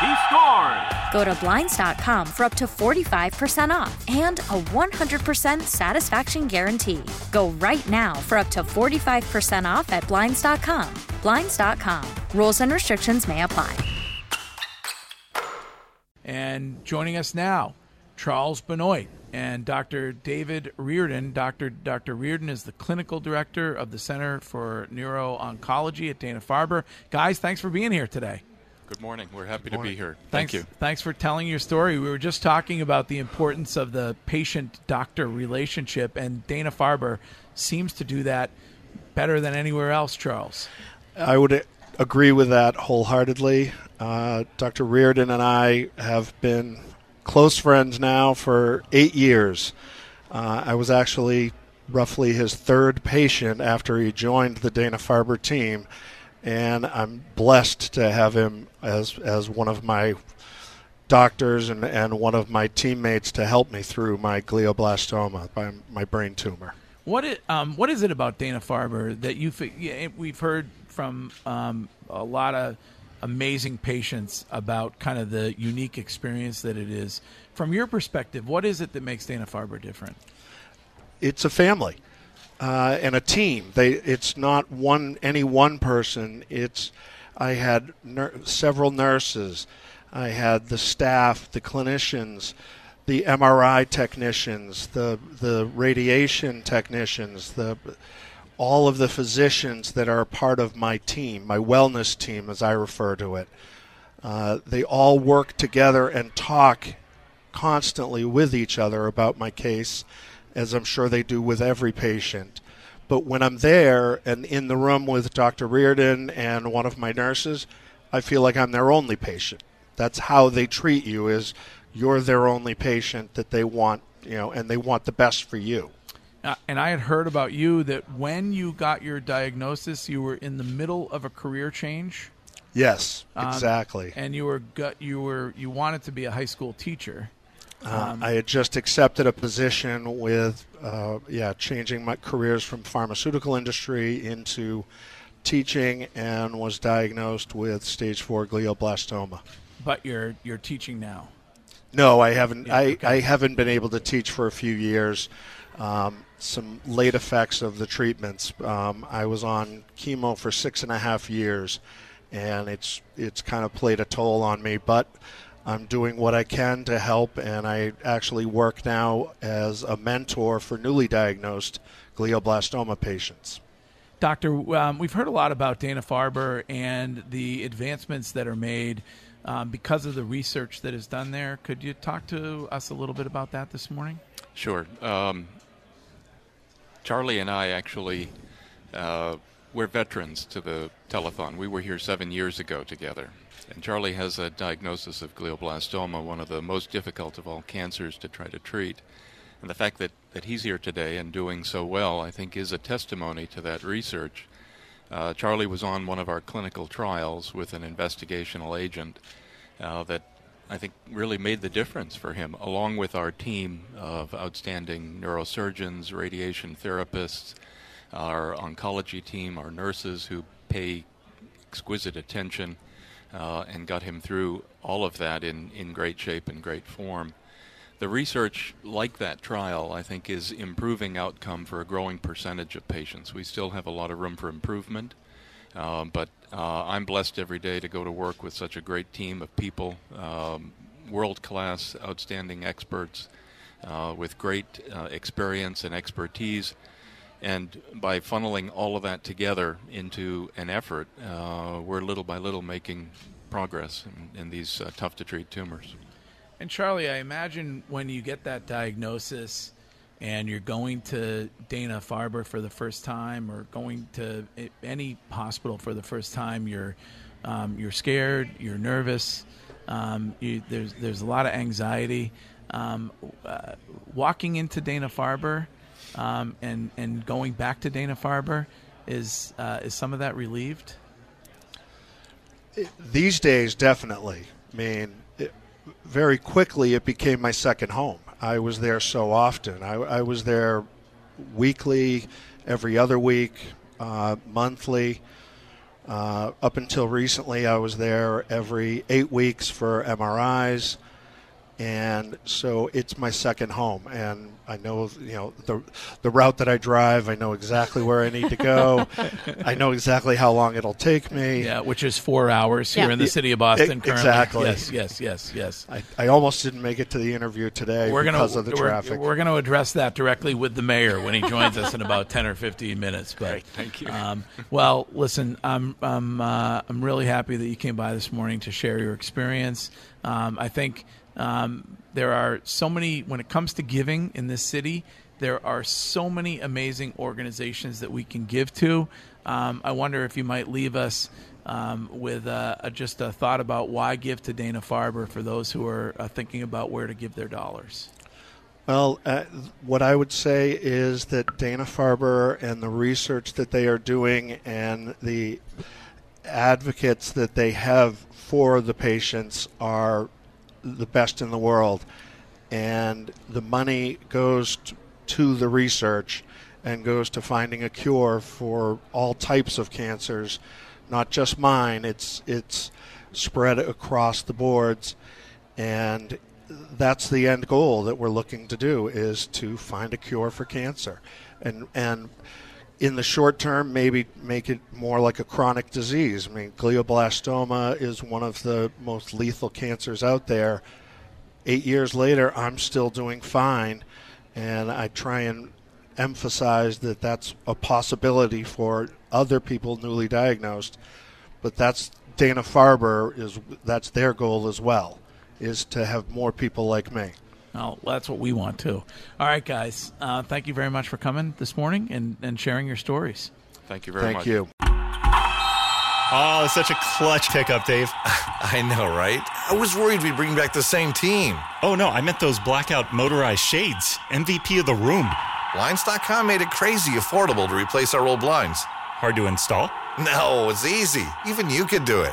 He scores! Go to Blinds.com for up to 45% off and a 100% satisfaction guarantee. Go right now for up to 45% off at Blinds.com. Blinds.com. Rules and restrictions may apply. And joining us now, Charles Benoit and Dr. David Reardon. Dr. Dr. Reardon is the clinical director of the Center for Neuro-Oncology at Dana-Farber. Guys, thanks for being here today. Good morning. We're happy to be here. Thanks, Thank you. Thanks for telling your story. We were just talking about the importance of the patient-doctor relationship, and Dana-Farber seems to do that better than anywhere else, Charles. I would agree with that wholeheartedly. Uh, Dr. Reardon and I have been close friends now for eight years. Uh, I was actually roughly his third patient after he joined the Dana Farber team, and I'm blessed to have him as as one of my doctors and, and one of my teammates to help me through my glioblastoma, my, my brain tumor. What it, um, what is it about Dana Farber that you we've heard from um, a lot of amazing patients about kind of the unique experience that it is. From your perspective, what is it that makes Dana Farber different? It's a family uh, and a team. They it's not one any one person. It's I had ner- several nurses. I had the staff, the clinicians, the MRI technicians, the the radiation technicians, the all of the physicians that are part of my team, my wellness team, as I refer to it. Uh, they all work together and talk constantly with each other about my case, as I'm sure they do with every patient. But when I'm there and in the room with Dr. Reardon and one of my nurses, I feel like I'm their only patient. That's how they treat you is you're their only patient that they want, you know, and they want the best for you. Uh, and I had heard about you that when you got your diagnosis, you were in the middle of a career change. Yes, Um, exactly. and you were gut, you were you wanted to be a high school teacher. Uh, I had just accepted a position with, uh, yeah, changing my careers from pharmaceutical industry into teaching, and was diagnosed with stage four glioblastoma. But you're you're teaching now. No, I haven't. Yeah, I, okay. I haven't been able to teach for a few years. Um, some late effects of the treatments. Um, I was on chemo for six and a half years, and it's it's kind of played a toll on me. But I'm doing what I can to help, and I actually work now as a mentor for newly diagnosed glioblastoma patients. Doctor, um, we've heard a lot about Dana Farber and the advancements that are made um, because of the research that is done there. Could you talk to us a little bit about that this morning? Sure. Um, Charlie and I actually, uh, we're veterans to the telethon. We were here seven years ago together. And Charlie has a diagnosis of glioblastoma, one of the most difficult of all cancers to try to treat. And the fact that, that he's here today and doing so well, I think, is a testimony to that research. Uh, Charlie was on one of our clinical trials with an investigational agent uh, that I think really made the difference for him, along with our team of outstanding neurosurgeons, radiation therapists, our oncology team, our nurses who pay exquisite attention uh, and got him through all of that in, in great shape and great form. The research, like that trial, I think is improving outcome for a growing percentage of patients. We still have a lot of room for improvement, um, but uh, I'm blessed every day to go to work with such a great team of people, um, world class, outstanding experts uh, with great uh, experience and expertise. And by funneling all of that together into an effort, uh, we're little by little making progress in, in these uh, tough to treat tumors. And Charlie, I imagine when you get that diagnosis and you're going to Dana Farber for the first time or going to any hospital for the first time, you're um, you're scared, you're nervous, um, you, there's there's a lot of anxiety. Um, uh, walking into Dana Farber um, and and going back to Dana Farber is uh, is some of that relieved? These days, definitely. I mean, it, very quickly it became my second home. I was there so often. I, I was there weekly, every other week, uh, monthly. Uh, up until recently, I was there every eight weeks for MRIs and so it's my second home. And i know you know the the route that i drive i know exactly where i need to go. I know exactly how long it'll take me. Yeah which is four hours here yeah. in the city of boston it, exactly. Yes yes yes yes. I, I almost didn't make it to the interview today we're because gonna, of the we're, traffic. we're going to address that directly with the mayor when he joins us in about 10 or 15 minutes but Great, thank you. um, well listen i'm i'm uh, i'm really happy that you came by this morning to share your experience. Um, i think um, there are so many, when it comes to giving in this city, there are so many amazing organizations that we can give to. Um, I wonder if you might leave us um, with uh, a, just a thought about why give to Dana Farber for those who are uh, thinking about where to give their dollars. Well, uh, what I would say is that Dana Farber and the research that they are doing and the advocates that they have for the patients are the best in the world, and the money goes to the research and goes to finding a cure for all types of cancers, not just mine. It's it's spread across the boards, and that's the end goal that we're looking to do is to find a cure for cancer, and and in the short term, maybe make it more like a chronic disease. I mean, glioblastoma is one of the most lethal cancers out there. Eight years later, I'm still doing fine, and I try and emphasize that that's a possibility for other people newly diagnosed. But that's Dana Farber is that's their goal as well, is to have more people like me. Oh, well, that's what we want too. All right, guys. Uh, thank you very much for coming this morning and, and sharing your stories. Thank you very thank much. Thank you. Oh, such a clutch pickup, Dave. I know, right? I was worried we'd bring back the same team. Oh, no, I meant those blackout motorized shades. MVP of the room. Blinds.com made it crazy affordable to replace our old blinds. Hard to install? No, it's easy. Even you could do it.